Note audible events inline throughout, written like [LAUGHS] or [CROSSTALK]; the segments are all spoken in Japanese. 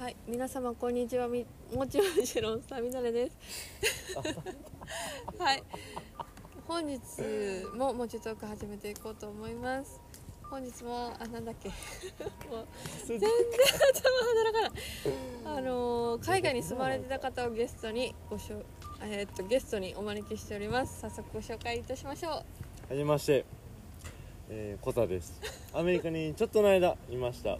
はい、皆様こんにちは。みもちもちろんさみだれです。[LAUGHS] はい。本日ももちトーク始めていこうと思います。本日もあなんだっけ。[LAUGHS] もう全然頭働かない。あのー海外に住まれてた方をゲストにごしょえーっとゲストにお招きしております。早速ご紹介いたしましょう。はじめまして、えー、コタですアメリカにちょっとの間いましたよ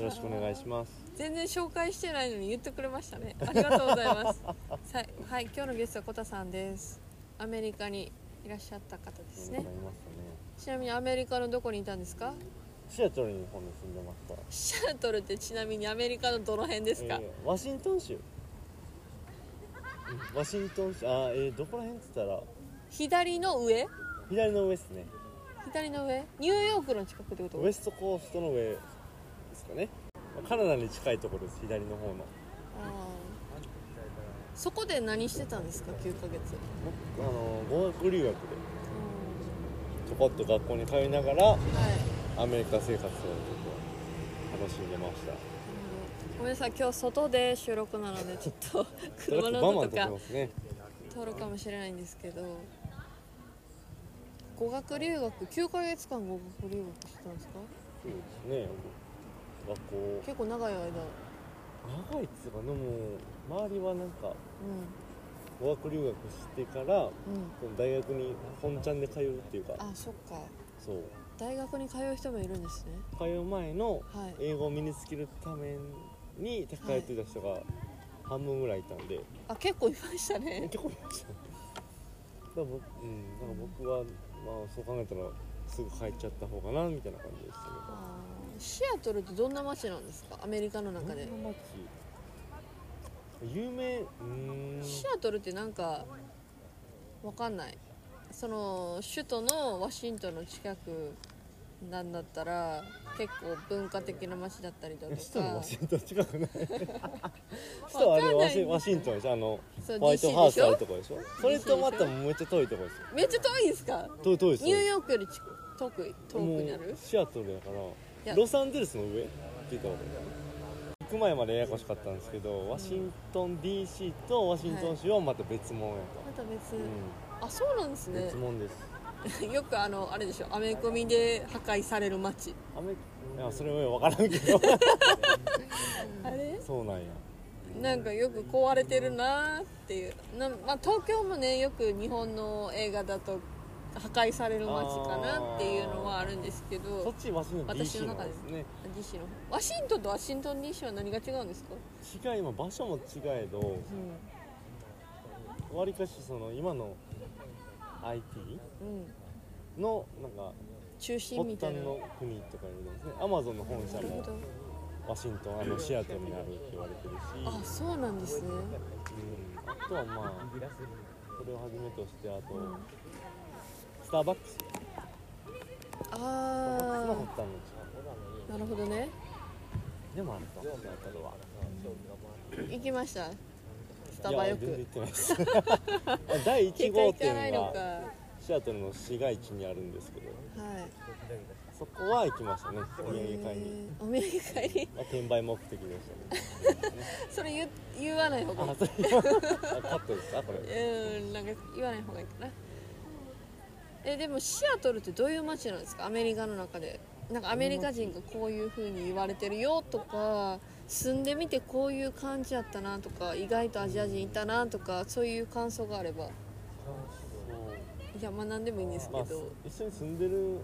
ろしくお願いします全然紹介してないのに言ってくれましたね。ありがとうございます。[LAUGHS] さはい今日のゲストはコタさんです。アメリカにいらっしゃった方ですね。ね。ちなみにアメリカのどこにいたんですか？シアトルに本に住んでました。シアトルってちなみにアメリカのどの辺ですか、えーワシントン州。うんワシントン州。あーえー、どこら辺っつったら？左の上？左の上ですね。左の上？ニューヨークの近くってこと？ウエストコーストの上ですかねカナダに近いところです左の方の。あー。そこで何してたんですか？9ヶ月。僕あの語学留学でちょこっと学校に通いながらはい。アメリカ生活をちょっと楽しんでました。ごめんなさい。今日外で収録なのでちょっと [LAUGHS] 車の音とか通るかもしれないんですけど語学留学9ヶ月間語学留学してたんですか？そうですね学校。結構長い間。長いっつうかでも周りはなんかう語学留学してからんうん。その大学に本ちゃんで通うっていうか。あそっか。そう。大学に通う人もいるんですね。通う前のはい。英語を身につけるために通ってた人が半分ぐらいいたんで、あ結構いましたね。[LAUGHS] 結構いました。だから僕,、うん、だから僕は、まあ、そう考えたらすぐ帰っちゃった方かなみたいな感じでしたけどシアトルってどんな街なんですか？アメリカの中で。有名？シアトルってなんかわかんない。その首都のワシントンの近くなんだったら結構文化的な街だったりだと首都のかワシントン近くない？[LAUGHS] 首都はあれワシワシントンでしょ？あのホワイトハウスあるとこでしょ？それとまためっちゃ遠いとこですよ。めっちゃ遠いですか？遠い遠いですニューよヨークよりち遠く遠くにある？シアトルやからや。ロサンゼルスの上？聞いたこと行く前までややこしかったんですけどワシントン DC とワシントン州はまた別物やまた別、と、うん。あそうなんですね。別物です。[LAUGHS] よくあのあれでしょ。アメコミで破壊される街。アメいやそれは分からんけど。[LAUGHS] あれ？そうなんや。なんかよく壊れてるなーっていう。な、まあ、東京もねよく日本の映画だと破壊される街かなっていうのはあるんですけそどっちワシントン私 DC のの中で方ですね。DC のワシントンとワシントン DC は何が違うんですか、違いまあ場所も違えどうわりかしその今の IT んうん、のなんか中心発みたいな。端の国とか言われてますね。アマゾンの本社もワシントンあのシアトルにあるって言われてるし。あそうなんですね。うん、あとはまあそれをはじめとしてあと、うんスター。バックスああなるほどね。くでもあるか。シアトルは行きました。スタバよいや全然行くってないです。[LAUGHS] 第1結果号店がシアトルの市街地にあるんですけど。い。そこは行きましたね。お土産買いに、えーお土産買い？に [LAUGHS] まあ、転売目的でしたね。[LAUGHS] それ言言わない方がいい。あそれあカットですか？これ。うんなんか言わない方がいいかなえでもシアトルってどういう街なんですか？アメリカの中で。なんかアメリカ人がこういう風に言われてるよとか住んでみてこういう感じやったなとか意外とアジア人いたなとかそういう感想があれば。いやまあ何でもいいんですけまあど、一緒に住んでる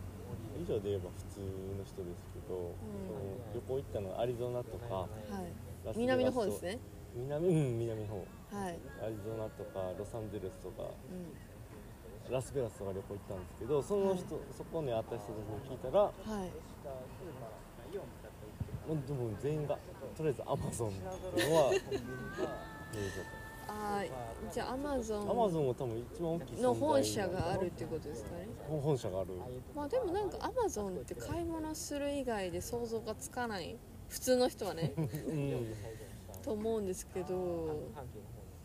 以上で言えば普通の人ですけど、その旅行行ったのはアリゾナとかはい。南の方ですね。南うん南の方。はい、アリゾナとかロサンゼルスとかうラスベガスとか旅行行ったんですけどその人、そこに会った人たちに聞いたらはい、うでも全員がとりあえずアマゾンっていうのはあーじゃあアマゾアマゾンンは多分一番大きいの本社があるってことですか？ね本本社がある。まあでもなんかアマゾンって買い物する以外で想像がつかない。普通の人はね。[LAUGHS] うん。と思うんですけど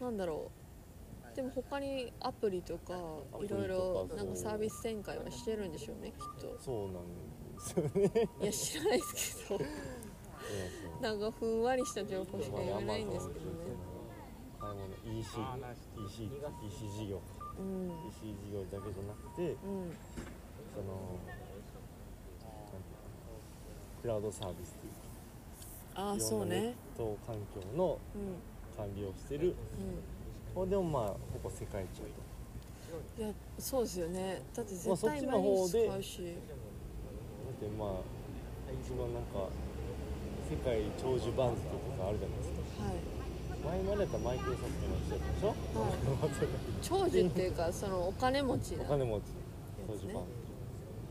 なんだろうでも他にアプリとかいろいろなんかサービス展開はしてるんでしょうねきっと。そうなんですよね。いや知らないですけど。なんかふんわりした情報しか言えないんですけどね。買い物 EC, EC, EC 事業。うん EC 事業だけじゃなくてうんそのクラウドサービスというか。あそうね。ット環境のうん。管理をしてるほんでもまあほぼ世界一だと。うんいやそうですよね。だってまあ絶対毎日で使うし。だってまあ一番なんか世界長寿番付とかあるじゃないですか。はい。前までやったらマイクロソフトの人だったでしょ、はい。長寿っていうかそのお金持ちなお金持ち長寿番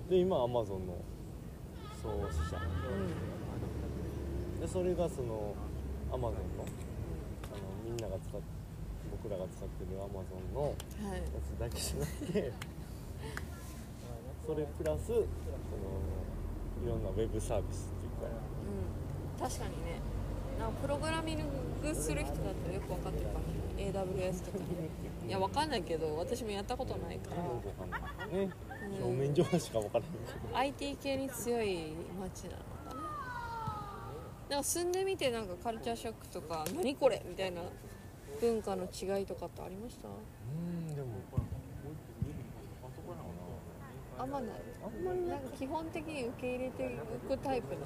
付で今アマゾンの創始者。うでそれがそのアマゾンのあのみんなが使っ僕らが使ってるアマゾンのやつだけじゃなくてそれプラスそのいろんなウェブサービスっていうか。うん。確かにね。なんかプログラミングする人だったらよく分かってるかも。しれない AWS とか。いや分かんないけど私もやったことないから。よくわかんないね。うん。表面上しか分からへんけど。IT 系に強い街なのかな。なんか住んでみてなんかカルチャーショックとか何これみたいな文化の違いとかってありました？うんでも。あんまない。あんまりなんか基本的に受け入れていくタイプの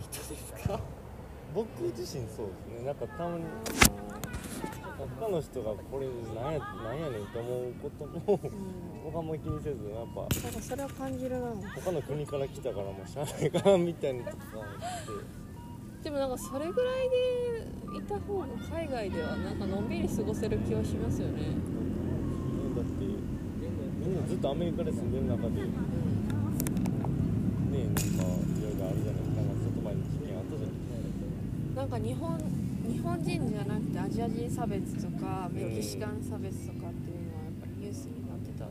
人ですか？僕自身そうですね。なんかたまに他の人がこれなんやなんやねんと思うこともうん。僕はあんまり気にせずやっぱなんかそれは感じるな。他の国から来たからもうしゃあないかなみたいなとか言ってでもなんかそれぐらいでいた方が海外ではなんかのんびり過ごせる気はしますよね。だってみんなずっとアメリカで住んでる中でねなんかいろいろあるじゃないなんかちょっと前に事件あったじゃないなんか日本日本人じゃなくてアジア人差別とかメキシカン差別とかっていうのはやっぱりニュースになってた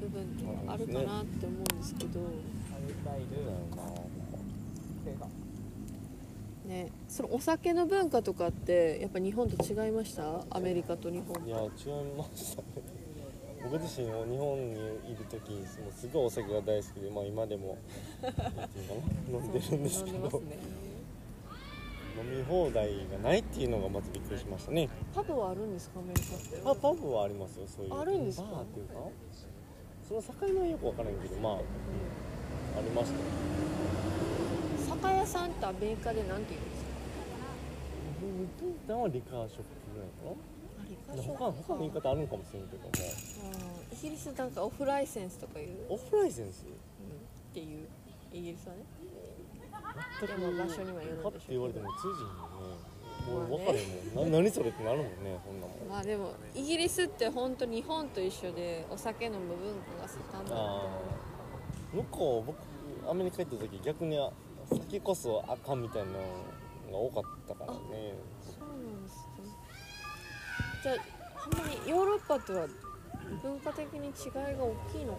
部分とかあるかなって思うんですけどねそのお酒の文化とかってやっぱ日本と違いました？アメリカと日本。いや違いましたね。僕自身も日本にいる時にそのすごいお酒が大好きで、まあ、今でも飲んでるんですけど。[LAUGHS] 飲み放題がないっていうのがまずびっくりしましたね。パブはあるんですかアメリカって？あパブはありますよそういう。あるんですか？バーっていうか？その境目はよくわからんけどまあ、うん。ありましたよ酒屋さんってアメリカでなんて言うんですか？僕一旦はリカーショップぐらいかあリカなショップ他の言い方あるんかもしれんけどもイギリスなんかオフライセンスとかいう、オフライセンスっていうイギリスはね全くでも場所にはよるんでしょうけどパッて言われても通じんよねもう分かれんもんな何それってなるもんねそんなもんまあでもイギリスって本当日本と一緒でお酒飲む文化が盛んなのあー向こう僕アメリカ行った時逆に酒こそあかんみたいなのが多かったからね。そうなんです。ねじゃあほんまにヨーロッパとは文化的に違いが大きいのか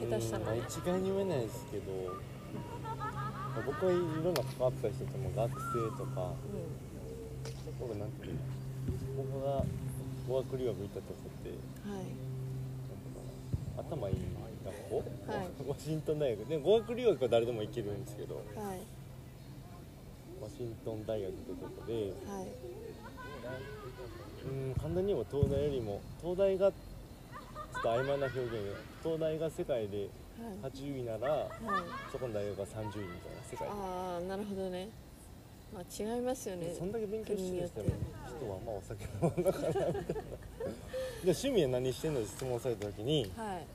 な？下手したら。ね一概に言えないですけどまあ僕はいろんな関わった人とも学生とかう僕なんていうの僕が語学留学行ったとこってんはい頭いいはい。ワシントン大学。で語学留学は誰でも行けるんですけど。はい。ワシントン大学ってとこで。はい。うん簡単に言えば東大よりも東大がちょっと曖昧な表現で東大が世界ではい。80位ならはい。そこの大学が30位みたいな世界。ああなるほどね。まあ違いますよね。そんだけ勉強してる人はまあお酒飲むのかなみたいなで趣味は何してんの？って質問された時にはい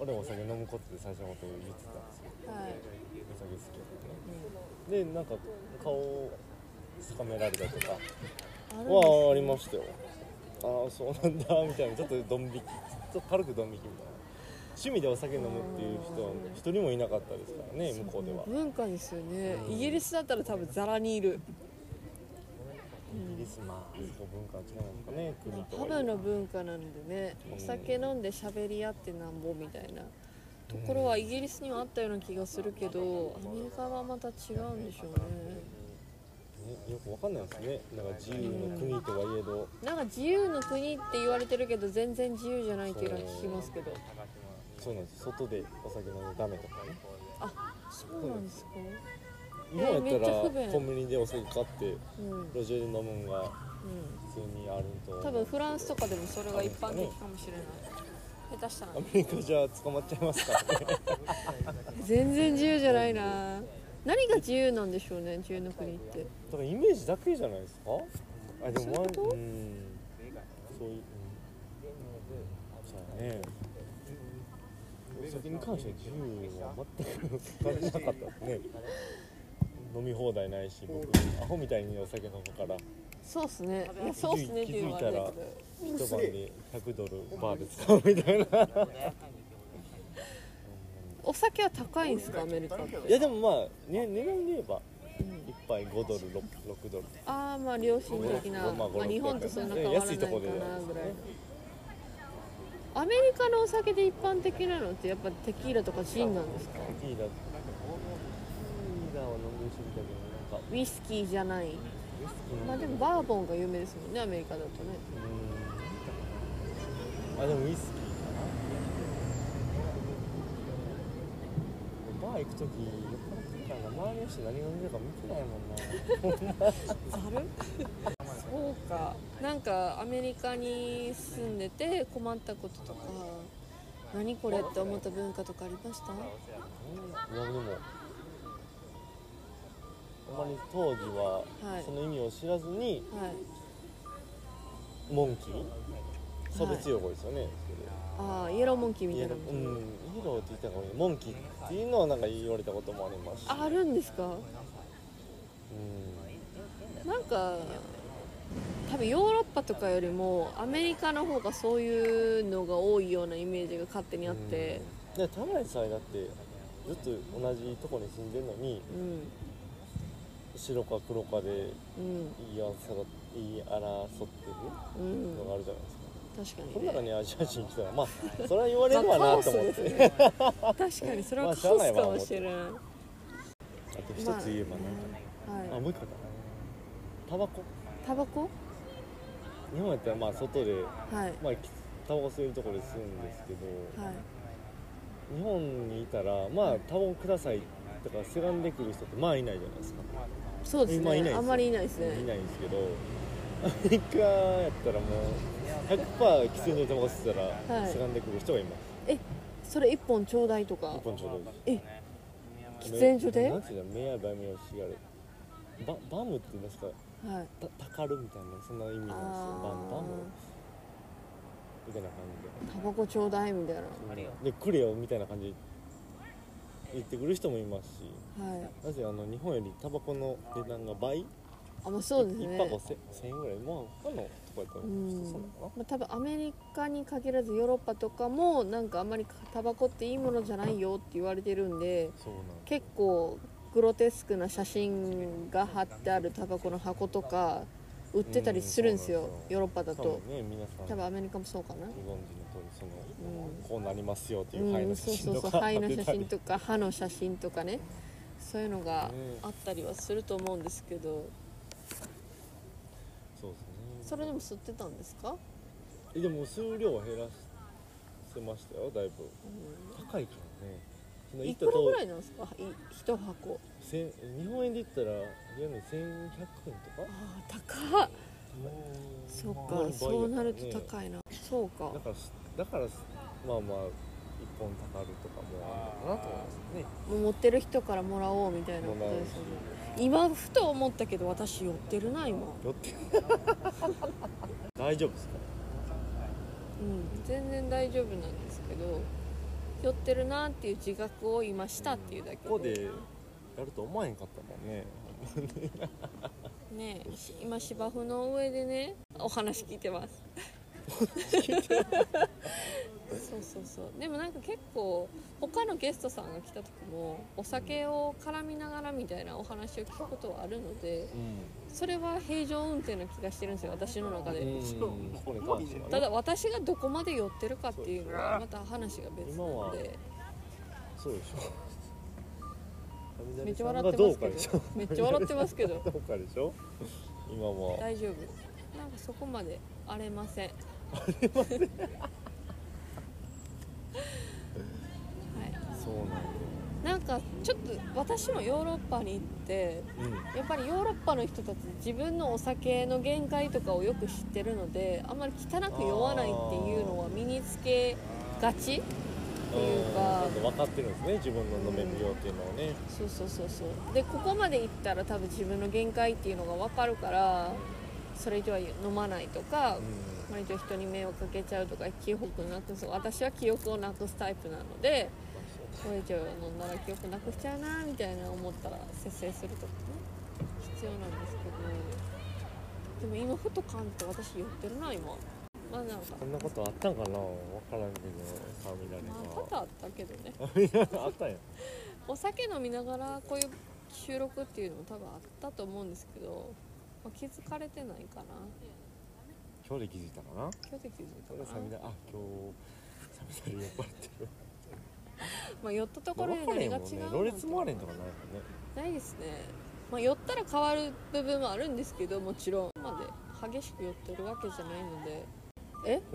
俺お酒飲むことで最初のことを言ってたんですよはい、お酒好きうでねでなんか顔を掴められたとかはありましたよ。ああそうなんだみたいな。ちょっとドン引き。ちょっと軽くドン引きみたいな。趣味でお酒飲むっていう人は一人もいなかったですからね向こうでは。文化ですよね、うん。イギリスだったら多分ザラにいるイギリスまあそこ文化は違うん。ですかね国とブの文化なんでねうんお酒飲んで喋り合ってなんぼみたいなところはイギリスにはあったような気がするけどアメリカはまた違うんでしょうね。ねよくわかんないですね。なんか自由の国とはいえど。なんか自由の国って言われてるけど全然自由じゃないっていうのは聞きますけど。そうなんです。外でお酒飲んでダメとかね。あそうなんですか？日本やめったらコンビニでお酒買ってうん、路上で飲むんがう普通にあるとん、多分フランスとかでもそれが一般的かもしれない。下手したら。アメリカじゃ捕まっちゃいますからね。[LAUGHS] 全然自由じゃないな。何が自由なんでしょうね自由の国って。だからイメージだけじゃないですか？あでもまあそういうこと？うん。そういう、うん、そうね。お酒に関しては自由は全く感じなかったですね飲み放題ないし僕アホみたいにお酒飲むから。そうっすね。いやそうっすねっていうのはあれだけど一晩で100ドルバーで使うみたいな。お酒は高いんですかアメリカって。いやでもまあ、ね、値段で言えばうん1杯5ドル 6, 6ドル。ああまあ良心的な、まあまあ、日本とそんな変わらないか安いとこで。なぐらい。のアメリカのお酒で一般的なのってやっぱテキーラとかジンなんですか？テキーララは飲みすぎたけどなんかウイスキーじゃない。まあでもバーボンが有名ですもんねアメリカだとね。うん。あでもウイスキーかな。バー行く時酔っ払ってるからな周りの人何飲んでるか見てないもんな。そうか。なんかアメリカに住んでて困ったこととか何これって思った文化とかありました？いやでもあんまり当時ははい。その意味を知らずにはい。モンキー？差別用語ですよね、ああイエローモンキーみイエローうん。たいなのイエローって言った方がいい。モンキーっていうのはなんか言われたこともありますし。あるんですか？うん。なんか多分ヨーロッパとかよりもアメリカの方がそういうのが多いようなイメージが勝手にあって。でただでさえだってずっと同じとこに住んでるのにうん白か黒かでうん。言い争言い争ってるうん。のがあるじゃないですか、確かにこの中ねにアジア人来たらまあそれは言われるわなと思っカオスですね確かにそれはまあカオスかもしれない、あと一つ言えばなんか、あはい。もう一個かな。タバコ？タバコ？日本やったらまあ外ではい。まあきタバコ吸えるところで吸うんですけどはい。日本にいたらまあタバコくださいとかせがんでくる人ってまあいないじゃないですかそうです今いないあんまりいないですいねないんですけどアメリカやったらもう100%喫煙所でタバコ吸ってたらはい。せがんでくる人がいます、えそれ一本ちょうだいとか？一本ちょうどいいです。え喫煙所で？なんていうの？メアバミオシガレババムって言いますかはい。たたかるみたいなそんな意味なんですよ。バムバム。みたいな感タバコちょうだいみたいな。じででくれよみたいな感じで言ってくる人もいますし。はい。なぜあの日本よりタバコの値段が倍？あまあそうです1ね箱1000円ぐらい。まあ他のとこやったらうん。そうなのかな？まあ、多分アメリカに限らずヨーロッパとかもなんかあんまりタバコっていいものじゃないよって言われてるんで結構グロテスクな写真が貼ってあるタバコの箱とか売ってたりするんですよヨーロッパだ多と分ね多分アメリカもそうかな。ご存知の通りその、うん。こうなりますよっていうそうそうそう肺の写真とか歯の写真とかねそういうのがねあったりはすると思うんですけど。そうですね。それでも吸ってたんですか、えでも数量は減らせましたよだいぶ。高いからね。そのいくらぐらといなんですか？い一箱。せん日本円で言ったらリアルに1100円とか？ああ高っ。そうかそうなると高いな。そうか。だからだからまあまあ一本たかるとかもあるのかなと思いますね。もう持ってる人からもらおうみたいなことですよね。今ふと思ったけど私寄ってるな今。よって [LAUGHS] 大丈夫ですか？うん全然大丈夫なんですけど寄ってるなっていう自覚を今したっていうだけここでやると思わへんかったもんね。ね今芝生の上でねお話聞いてます [LAUGHS] そうそうそう。でもなんか結構他のゲストさんが来た時もお酒を絡みながらみたいなお話を聞くことはあるのでそれは平常運転な気がしてるんですよ私の中で、うん。ただ私がどこまで寄ってるかっていうのはまた話が別なので。そうでしょ。めっちゃ笑ってますけど。どめっちゃ笑ってますけど。どうかでしょ。今は。大丈夫。なんかそこまで荒れません。はいそうなんだなんかちょっと私もヨーロッパに行ってうん。やっぱりヨーロッパの人たち自分のお酒の限界とかをよく知ってるのであんまり汚く酔わないっていうのは身につけがちっていうか分かってるんですね自分の飲める量っていうのをね、そうそうそうそう。でここまで行ったら多分自分の限界っていうのが分かるからそれ以上は飲まないとか、うん。割と人に迷惑かけちゃうとか記憶なくす私は記憶をなくすタイプなのでこれ以上飲んだら記憶なくしちゃうなみたいな思ったら節制するとかね。必要なんですけど。でも今ふと感じて私酔ってるな今。まあなんか。そんなことあったんかな分からんけどさみなりまあが。多々あったけどね。[LAUGHS] あったんやお酒飲みながらこういう収録っていうのも多分あったと思うんですけど、まあ、気づかれてないかな。今日で気づいたかな？今日で気づいたかな。あ今日さみなり酔っ払ってるまあ酔ったところで何が違うのろれつもあれんとかないもんね。ないですね、まあ、酔ったら変わる部分もあるんですけどもちろん。まで激しく酔ってるわけじゃないので。え？[LAUGHS]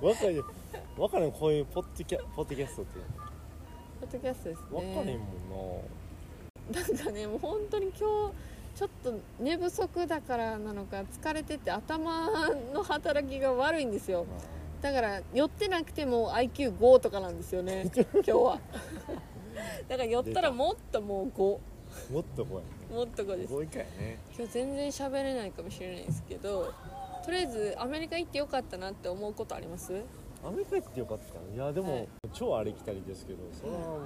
分かる分からんこういうポッドキャポッドキャストって。ポッドキャストです分かれんねもんな。なんかねもう本当に今日ちょっと寝不足だからなのか疲れてて頭の働きが悪いんですよだから寄ってなくても IQ5 とかなんですよね。[LAUGHS] 今日は。[LAUGHS] だから寄ったらもっともう5もっと怖いもっと5です。5以下やね。今日全然喋れないかもしれないですけどとりあえずアメリカ行ってよかったなって思うことあります？アメリカ行ってよかったいやでも、はい。超ありきたりですけどそれはもう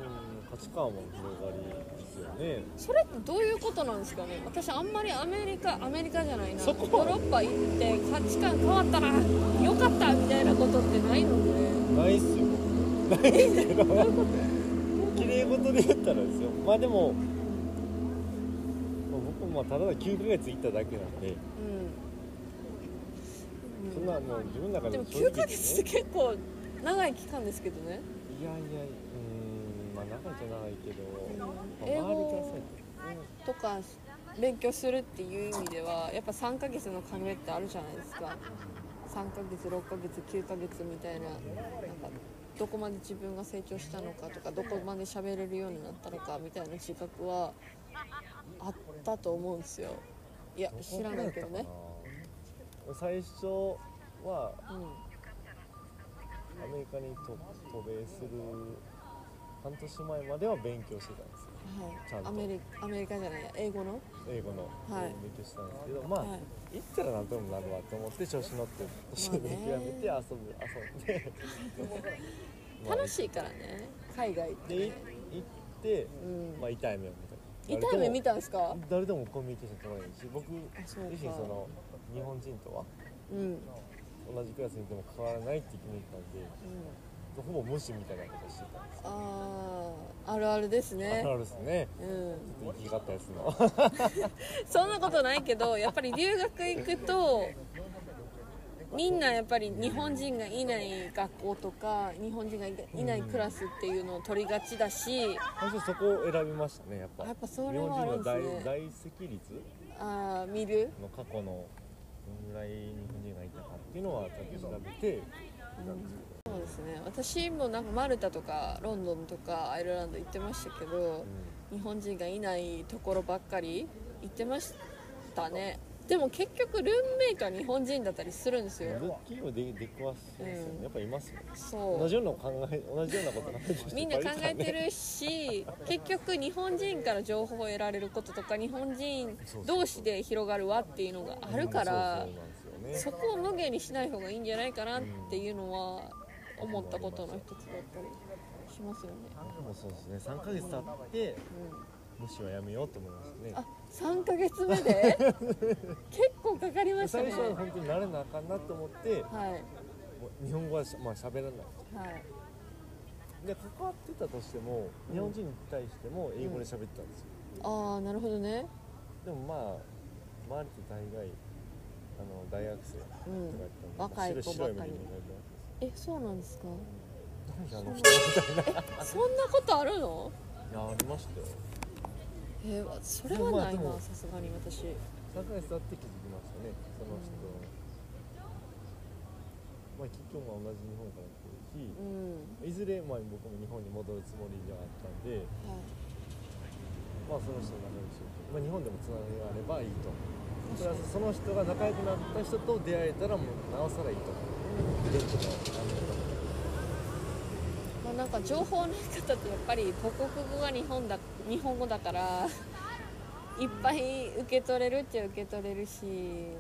価値観も広がりですよね。それってどういうことなんですかね？私あんまりアメリカアメリカじゃないな。ヨーロッパ行って価値観変わったなよかったみたいなことってないので。ないっすよ。ないですけど綺麗事で言ったらですよ。まあでもまあ僕もただ9ヶ月行っただけなんで、うん、そんなもう自分の中でもで正直9ヶ月って結構長い期間ですけどね。いやいやうーんまあ長いじゃ長いけど、まあ、英語さとか勉強するっていう意味ではやっぱ3ヶ月の壁ってあるじゃないですか。3ヶ月6ヶ月9ヶ月みたいななんかどこまで自分が成長したのかとかどこまで喋れるようになったのかみたいな自覚はあったと思うんですよ。いや知らないけどね、最初はうん。アメリカにと渡米する半年前までは勉強してたんですよ。ちゃんと。はい、アメリアメリカじゃないや英語の。英語の、はい。勉強してたんですけどまあ、はい。行ったらなんとでもなるわと思って調子乗って途中でまあね諦めて遊ぶ遊んで。ま [LAUGHS] あ楽しいからね。海外ってでね行って、うん。まあ、痛い目を見た。痛い目見たたんですか？誰でもコミュニケーション取らないし僕自身その日本人とは？うん。同じクラスにいても変わらないって決めてたんでうんほぼ無視みたいなことしてたんですあああるあるですね。あるですね。うん。ちょっと行きがったやつのそんなことないけどやっぱり留学行くとみんなやっぱり日本人がいない学校とか日本人がいないクラスっていうのを取りがちだし最初そこを選びましたねやっぱ。やっぱそ日れはあるんですね。大在籍率ああ見る？の過去のどのぐらい日本人がいたかっていうのはちゃんと調べて。たんですけど、そうですね。私もなんかマルタとかロンドンとかアイルランド行ってましたけど日本人がいないところばっかり行ってましたねでも結局ルームメイトは日本人だったりするんですよ。ルッキーも出出くわすんですよね、うんやっぱいますよそう。同じような考え同じようなこと考えてみんな考えてるるし結局日本人から情報を得られることとか日本人同士で広がる輪っていうのがあるかかららそこを無限にしない方がいいんじゃないかなっていうのは思ったことの一つだったりしますよね、僕もそうですね3ヶ月経ってうん、無視はやめようと思いましたねあ3ヶ月目で？[LAUGHS] 結構かかりましたね。最初は本当に慣れなあかんなと思ってはい。日本語はしまあ喋らない。はい。で関わってたとしても日本人に対しても英語で喋ってたんですよ、ああなるほどね。でもまあ周りと大概あの大学生とかうんやったんで、若い子白白い目で見らえそうなんですか？何あの人みたいな。いそんなことあるの？やありましたよえー、それはないなさすがに私。3ヶ月経って気づきましたねその人、まあ、結局は同じ日本から来てるし、うん。いずれ、まあ、僕も日本に戻るつもりではあったんで、はい。まあ、その人と仲良くすると、まあ、日本でもつながりがあればいいと。プラスその人が仲良くなった人と出会えたらもうなおさらいいと。現地のアメリカとまあ、なんか情報のやり方ってやっぱり母国語が日本だ日本語だから [LAUGHS] いっぱい受け取れるっちゃ受け取れるし日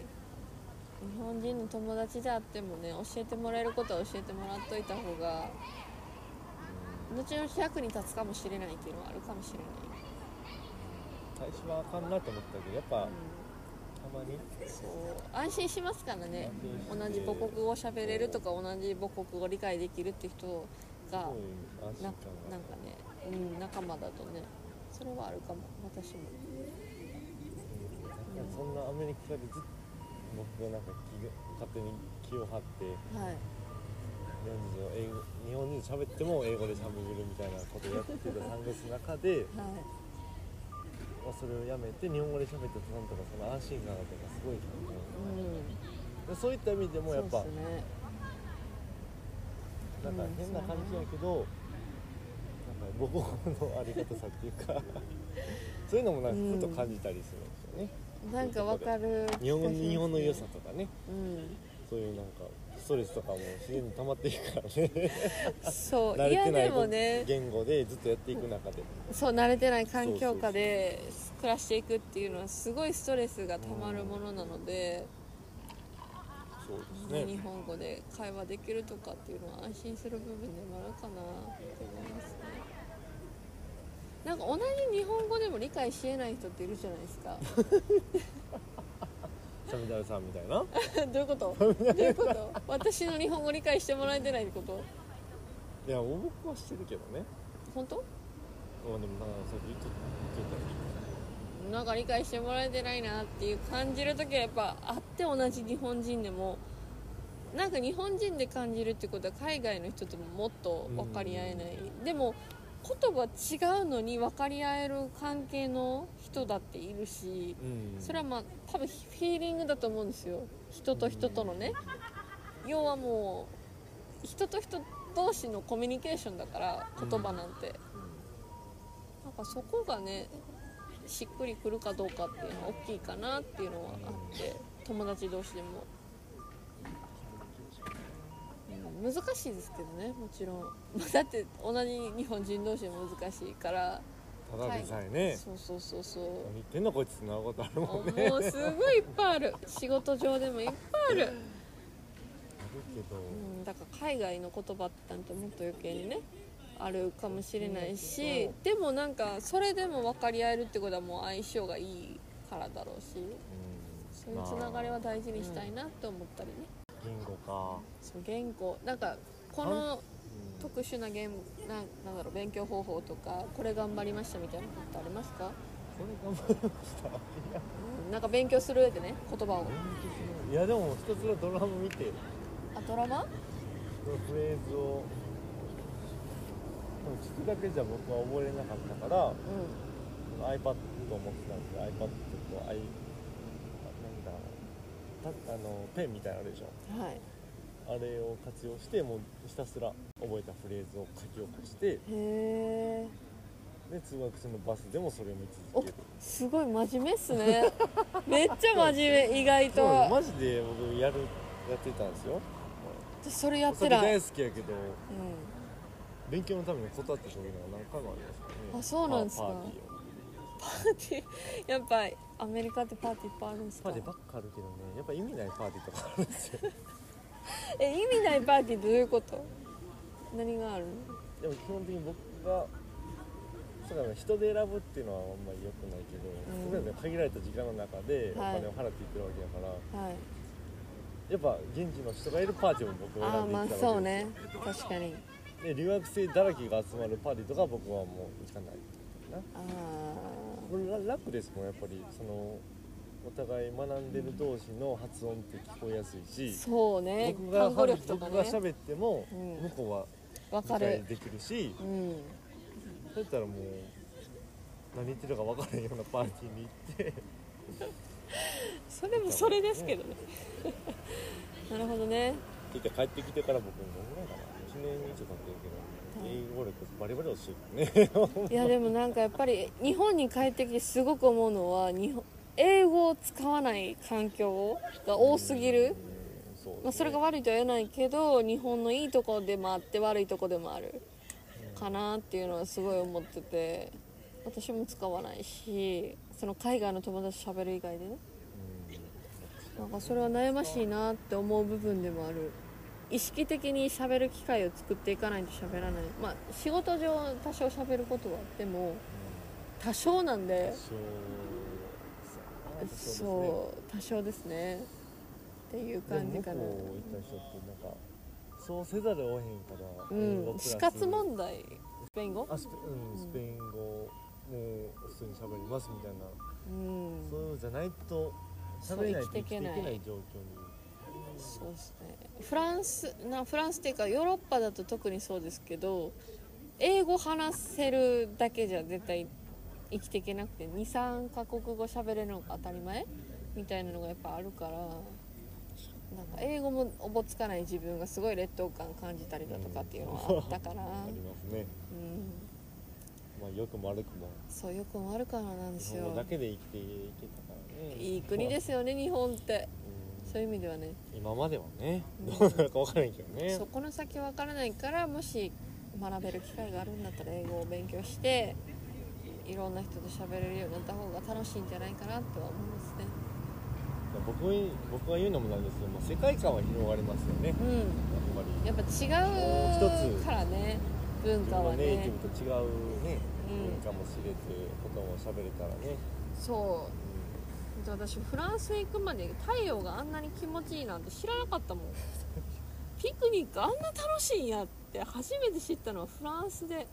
本人の友達であってもね教えてもらえることは教えてもらっといた方が後々役に立つかもしれないっていうのはあるかもしれない、最初はあかんなと思ったけどやっぱ、うたまにん、そう安心しますからね。同じ母国語を喋れるとか同じ母国語を理解できるって人がすごい安心な。なんかね、うん、仲間だとねそれはあるかも私も。なん。かそんなアメリカでずっと僕がなんか気が勝手に気を張ってはい。日本人の英語日本人と喋っても英語で喋るみたいなことをやってた3月の中で、はい。まあ、それをやめて日本語で喋ってたなんとかその安心感がとかすごい感じうん。でそういった意味でもやっぱそうですねなんか変な感じやけど、なんか母国語のありがたさっていうか [LAUGHS] そういうのもなんかふと感じたりするんですよね、なんかわかる。日本語日本の良さとかね。うん。そういうなんかストレスとかも自然に溜まっていくからね。そう。[LAUGHS] 慣れいやでてないもね。言語でずっとやっていく中で。そう慣れてない環境下で暮らしていくっていうのはすごいストレスがたまるものなので、そうですね。日本語で会話できるとかっていうのは安心する部分でもあるかなって思いますね。なんか同じ日本語でも理解しえない人っているじゃないですか。[LAUGHS] サミダルさんみたいな？[LAUGHS] どういうこと？どういうこと？私の日本語理解してもらえてないってこと？いや僕はしてるけどね。本当？まあでもなんかさっき言っと言っとなんか理解してもらえてないなっていう感じる時はやっぱあって同じ日本人でもなんか日本人で感じるってことは海外の人とももっと分かり合えない、でも言葉違うのに分かり合える関係の人だっているしたうん。それはまあ多分フィーリングだと思うんですよ。人と人とのね。要はもう人と人同士のコミュニケーションだから言葉なんて、なんかそこがねしっくりくるかどうかっていうのは大きいかなっていうのはあって友達同士でも、うん、難しいですけどねもちろん。ま [LAUGHS] あだって同じ日本人同士でも難しいから。ただでさえね、そうそうそうそう。何言ってんのこいつってなることあるもんね。もうすごいいっぱいある。仕事上でもいっぱいある、あるけど、うん、だから海外の言葉なんてもっと余計にねあるかもしれないしでもなんかそれでも分かり合えるってことはもう相性がいいからだろうしうん。そういうつながりは大事にしたいなって思ったりね、言語か、そう言語。なんかこの特殊な言ななんだろう勉強方法とかこれ頑張りましたみたいなことってありますか、これ頑張りました？いやうん、なんか勉強する上でね言葉を。いやでもひたすらドラマ見て。あドラマ？そのフレーズを聞くだけじゃ僕は覚えれなかったからう iPad を持ってたんですけど iPad と i なんだろう。たあのペンみたいなのあるでしょ。んはい。あれを活用してもうひたすら覚えたフレーズを書き起こしてへえで通学中のバスでもそれを見お続けるすごい真面目っすね。[LAUGHS] めっちゃ真面目意外と。マジで僕やるやってたんですよ。私それやってない、うん、大好きやけど勉強のために断った時が何回もありますからね。あそうなんですか？パーティーを。パーティー？[LAUGHS] やっぱアメリカってパーティーいっぱいあるんですか？パーティーばっかあるけどね。やっぱ意味ないパーティーとかあるんですよ。[LAUGHS] え意味ないパーティーどういうこと？何があるの？でも基本的に僕がそうだね人で選ぶっていうのはあんまり良くないけど、ん。それぞれ限られた時間の中でおはい。金を払っていってるわけだから、はい。やっぱ現地の人がいるパーティーを僕は選んでいったわけそうね。確かにで留学生だらけが集まるパーティーとかは僕はもう行かないな。あこれら楽ですもんやっぱりそのお互い学んでる同士の発音って聞こえやすいあし、そうね。僕が単語力とかね。僕が喋ってもうん。向こうはわかる理解できるし、うん。そうやったらもう何言ってるか分からへんようなパーティーに行って。[LAUGHS] それもそれですけどね。[LAUGHS] なるほどね。って言って帰ってきてから僕どんぐらいかな。1年以上経ってるけど英語力バリバリ落ちてるね。いやでもなんかやっぱり日本に帰ってきてすごく思うのは日本英語を使わない環境が多すぎる、うんそね。まあ、それが悪いとは言えないけど日本のいいところでもあって悪いところでもある。かなっていうのはすごい思ってて。私も使わないしその海外の友達と喋る以外でね。なんかそれは悩ましいなって思う部分でもある意識的に喋る機会を作っていかないと喋らない。まあ仕事上多少喋ることはあっても多少なんで。そう多少ですね。っていう感じかな。でも向こう行った人ってなんかそうせざるを得へんからうん。死活問題。スペイン語？あスペ,、うん、スペイン語もう普通に喋りますみたいな、うん。そうじゃないと喋れないと生きていけない状況にそうですね。フランスなフランスっていうかヨーロッパだと特にそうですけど英語話せるだけじゃ絶対生きていけなくて23カ国語喋れるのが当たり前？みたいなのがやっぱあるからなんか英語もおぼつかない自分がすごい劣等感感じたりだとかっていうのはあったから、ありますね。うん、まあ良くも悪くも。そうよくもあるからなんですよ。だけで生きていけたからね。いい国ですよね日本って。うんそういう意味ではね。今まではね。うん。どうなるか分からんけどね。そこの先わからないからもし学べる機会があるんだったら英語を勉強していろんな人と喋れるようになった方が楽しいんじゃないかなとは思いますね。僕に僕が言うのもなんですけども世界観は広がりますよね。うん。やっぱり。やっぱ違う一つからね。文化は自分のネイティねブと違うね、うん。文化も知れてことも喋れたらね、そう。で私フランスへ行くまで太陽があんなに気持ちいいなんて知らなかったもん。[LAUGHS] ピクニックあんな楽しいんやって初めて知ったのはフランスで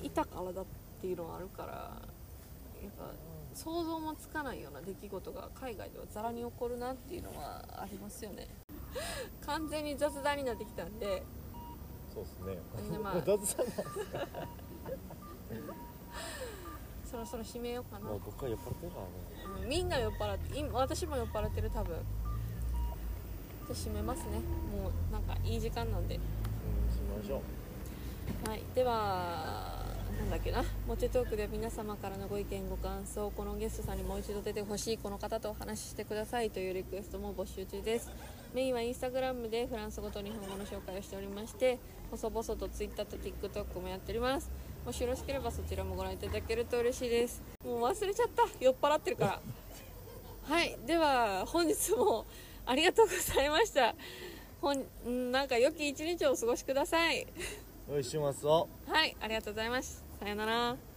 うん。いたからだっていうのはあるからやっぱ想像もつかないような出来事が海外ではざらに起こるなっていうのはありますよね。[LAUGHS] 完全に雑談になってきたんで。そうですね。でまあ [LAUGHS] 雑談なんそろそろ締めようかな、もう僕は酔っ払ってるからね。うんみんな酔っ払って今私も酔っ払ってる多分。じゃあ締めますね。もうなんかいい時間なんで。うんしましょう。はい、ではなんだっけな。モテトークで皆様からのご意見ご感想このゲストさんにもう一度出てほしいこの方とお話ししてくださいというリクエストも募集中です。メインはインスタグラムでフランス語と日本語の紹介をしておりまして細々と Twitter と TikTok もやっておりますもしよろしければそちらもご覧いただけると嬉しいです。もう忘れちゃった。酔っ払ってるから。はい。では本日も [LAUGHS] ありがとうございました。ほんんなんか良き一日をお過ごしください。良い週末をはい、ありがとうございます。さよなら。